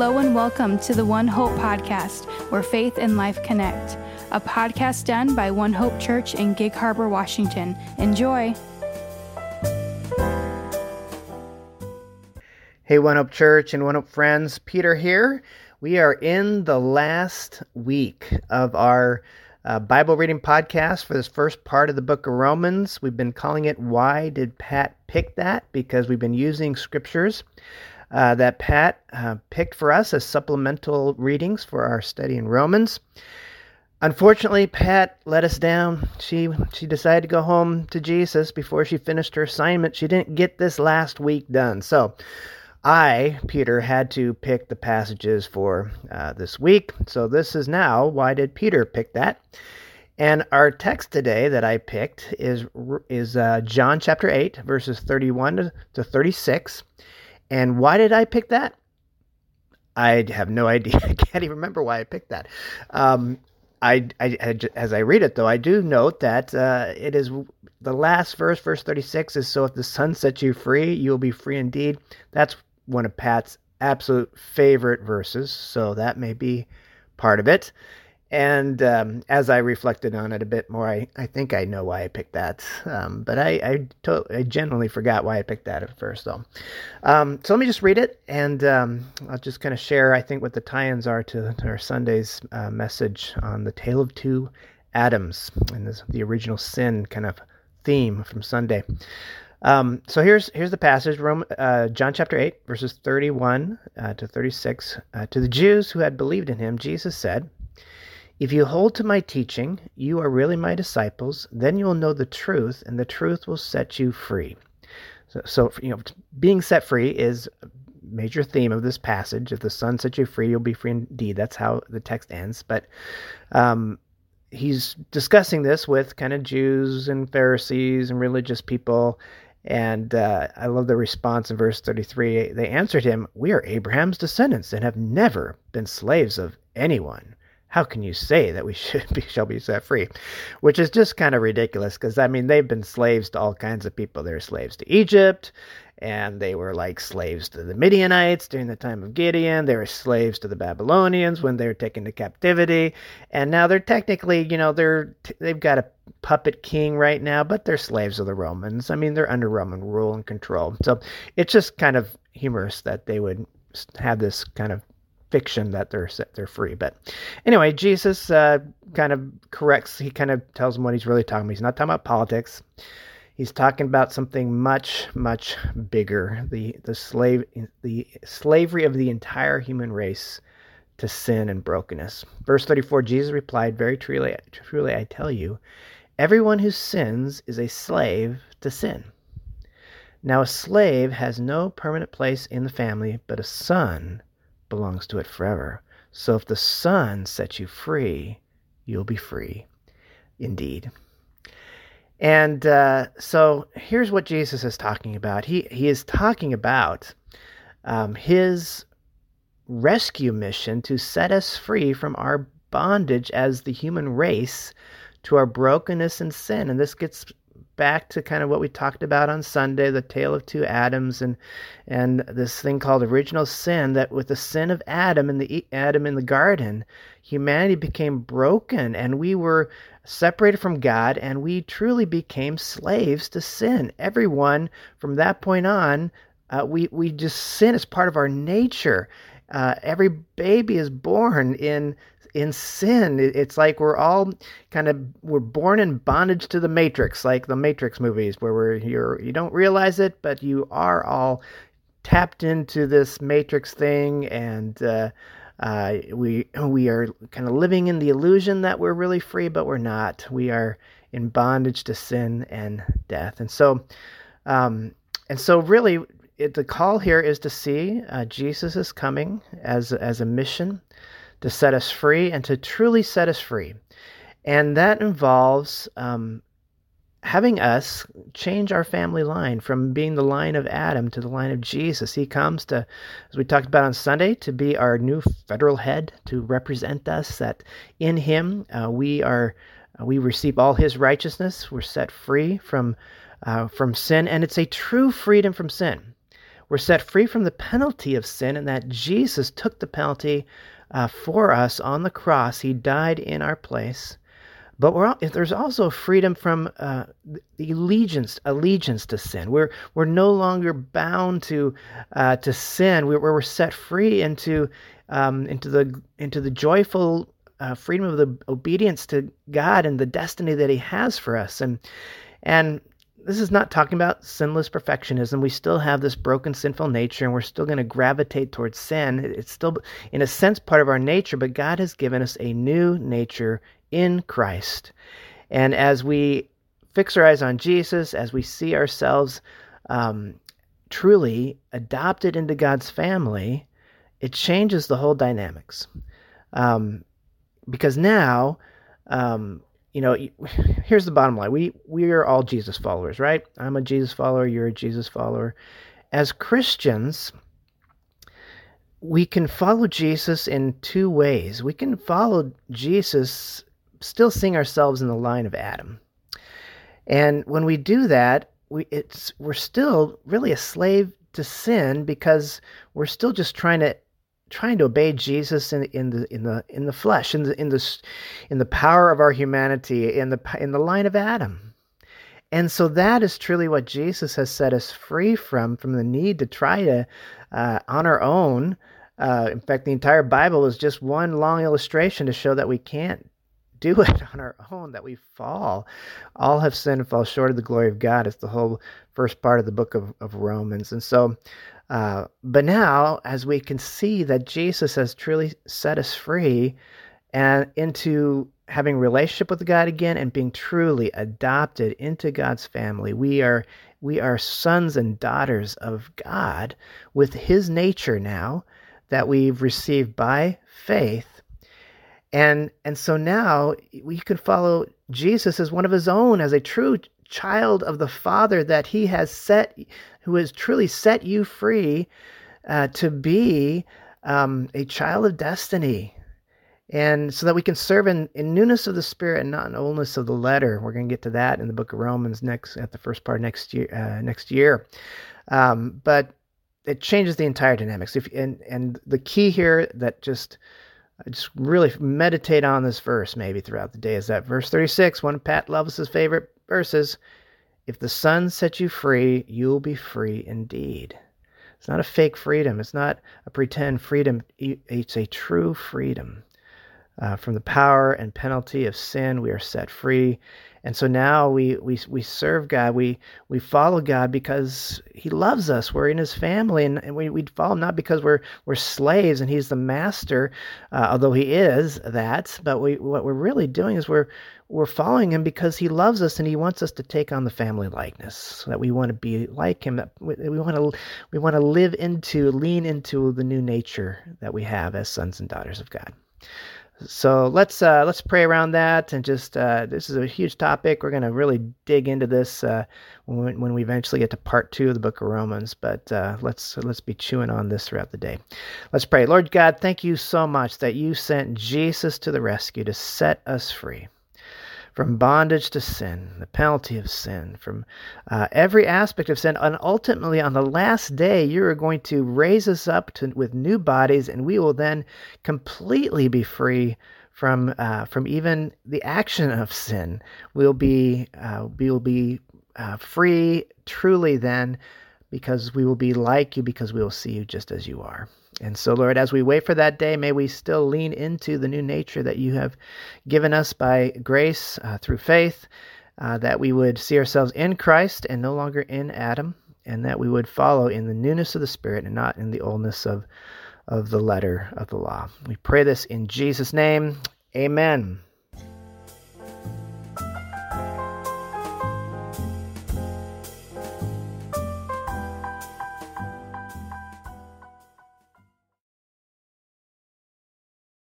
Hello and welcome to the One Hope podcast, where faith and life connect. A podcast done by One Hope Church in Gig Harbor, Washington. Enjoy. Hey, One Hope Church and One Hope friends, Peter here. We are in the last week of our uh, Bible reading podcast for this first part of the book of Romans. We've been calling it Why Did Pat Pick That? Because we've been using scriptures uh, that Pat uh, picked for us as supplemental readings for our study in Romans. Unfortunately, Pat let us down. She she decided to go home to Jesus before she finished her assignment. She didn't get this last week done. So I, Peter, had to pick the passages for uh, this week. So this is now why did Peter pick that? And our text today that I picked is is uh, John chapter eight, verses thirty-one to thirty-six. And why did I pick that? I have no idea. I can't even remember why I picked that. Um, I, I, as I read it though, I do note that uh, it is the last verse, verse 36 is so if the Son sets you free, you will be free indeed. That's one of Pat's absolute favorite verses, so that may be part of it. And um, as I reflected on it a bit more, I, I think I know why I picked that. Um, but I I, to- I generally forgot why I picked that at first, though. Um, so let me just read it, and um, I'll just kind of share, I think, what the tie ins are to, to, our Sunday's uh, message on the Tale of Two Adams and this, the original sin kind of theme from Sunday. Um, so here's here's the passage, Rome, uh, John chapter eight, verses thirty-one uh, to thirty-six. Uh, to the Jews who had believed in him, Jesus said, "If you hold to my teaching, you are really my disciples. Then you will know the truth, and the truth will set you free." So, so you know, being set free is a major theme of this passage. If the Son sets you free, you'll be free indeed. That's how the text ends. But um, he's discussing this with kind of Jews and Pharisees and religious people and uh, I love the response in verse 33. They answered him, We are Abraham's descendants and have never been slaves of anyone. How can you say that we should be, shall be set free? Which is just kind of ridiculous because, I mean, they've been slaves to all kinds of people. They're slaves to Egypt, and they were like slaves to the Midianites during the time of Gideon. They were slaves to the Babylonians when they were taken to captivity, and now they're technically, you know, they're they've got a puppet king right now, but they're slaves of the Romans. I mean, they're under Roman rule and control. So it's just kind of humorous that they would have this kind of fiction that they're they're free. But anyway, Jesus uh, kind of corrects. He kind of tells them what he's really talking about. He's not talking about politics. He's talking about something much, much bigger the the slave the slavery of the entire human race to sin and brokenness. Verse 34, Jesus replied, Very truly, truly I tell you, everyone who sins is a slave to sin. Now a slave has no permanent place in the family, but a son belongs to it forever. So if the son sets you free, you'll be free indeed. And uh, so here's what Jesus is talking about. He he is talking about um, his rescue mission to set us free from our bondage as the human race to our brokenness and sin. And this gets back to kind of what we talked about on Sunday, the tale of two Adams and and this thing called original sin that with the sin of Adam in the Adam in the garden, humanity became broken and we were separated from God and we truly became slaves to sin. Everyone from that point on, uh, we we just sin as part of our nature. Uh, every baby is born in in sin. It's like we're all kind of we're born in bondage to the Matrix, like the Matrix movies, where we're you're you don't realize it, but you are all tapped into this Matrix thing, and uh, uh, we we are kind of living in the illusion that we're really free, but we're not. We are in bondage to sin and death, and so um, and so really it, the call here is to see uh, Jesus is coming as as a mission to set us free and to truly set us free, and that involves um, having us change our family line from being the line of Adam to the line of Jesus. He comes to, as we talked about on Sunday, to be our new federal head to represent us. That in Him uh, we are. Uh, we receive all his righteousness. We're set free from uh, from sin, and it's a true freedom from sin. we're set free from the penalty of sin, and that Jesus took the penalty uh, for us on the cross. He died in our place. But we're, there's also freedom from uh, allegiance allegiance to sin. We're we're no longer bound to uh, to sin. We're, we're set free into um, into the into the joyful uh, freedom of the obedience to God and the destiny that He has for us. And and this is not talking about sinless perfectionism. We still have this broken, sinful nature, and we're still going to gravitate towards sin. It's still, in a sense, part of our nature, but God has given us a new nature in Christ. And as we fix our eyes on Jesus, as we see ourselves um, truly adopted into God's family, it changes the whole dynamics. Um, because now, um, you know, here's the bottom line: we we are all Jesus followers, right? I'm a Jesus follower. You're a Jesus follower. As Christians, we can follow Jesus in two ways. We can follow Jesus still seeing ourselves in the line of Adam. And when we do that, we it's we're still really a slave to sin because we're still just trying to trying to obey Jesus in, in the in the in the flesh, in the in the in the power of our humanity, in the in the line of Adam. And so that is truly what Jesus has set us free from, from the need to try to, uh, on our own. Uh, in fact, the entire Bible is just one long illustration to show that we can't do it on our own, that we fall. All have sinned and fall short of the glory of God. It's the whole first part of the book of, of Romans. And so, uh, but now, as we can see that Jesus has truly set us free and into having relationship with God again and being truly adopted into God's family, we are we are sons and daughters of God with His nature now that we've received by faith and and so now we can follow Jesus as one of his own, as a true child of the Father that he has set, who has truly set you free uh, to be um, a child of destiny. And so that we can serve in, in newness of the spirit and not in oldness of the letter. We're going to get to that in the book of Romans next at the first part next year. Uh, next year, um, but it changes the entire dynamics. If and and the key here that just I just really meditate on this verse maybe throughout the day. Is that verse 36, one of Pat Lovis's favorite verses? If the Son sets you free, you'll be free indeed. It's not a fake freedom. It's not a pretend freedom. It's a true freedom. Uh, from the power and penalty of sin, we are set free. And so now we, we, we serve God. We, we follow God because He loves us. We're in His family. And, and we, we follow Him not because we're, we're slaves and He's the master, uh, although He is that. But we, what we're really doing is we're, we're following Him because He loves us and He wants us to take on the family likeness so that we want to be like Him. That we, we want to, we want to live into, lean into the new nature that we have as sons and daughters of God. So let's uh, let's pray around that and just uh, this is a huge topic. We're going to really dig into this uh, when, when we eventually get to part two of the Book of Romans. But uh, let's let's be chewing on this throughout the day. Let's pray. Lord God, thank you so much that you sent Jesus to the rescue to set us free from bondage to sin, the penalty of sin, from uh, every aspect of sin. And ultimately, on the last day, you are going to raise us up to, with new bodies, and we will then completely be free from uh, from even the action of sin. We'll be uh, we will be uh, free truly then, because we will be like you, because we will see you just as you are. And so, Lord, as we wait for that day, may we still lean into the new nature that you have given us by grace uh, through faith, uh, that we would see ourselves in Christ and no longer in Adam, and that we would follow in the newness of the Spirit and not in the oldness of, of the letter of the law. We pray this in Jesus' name. Amen.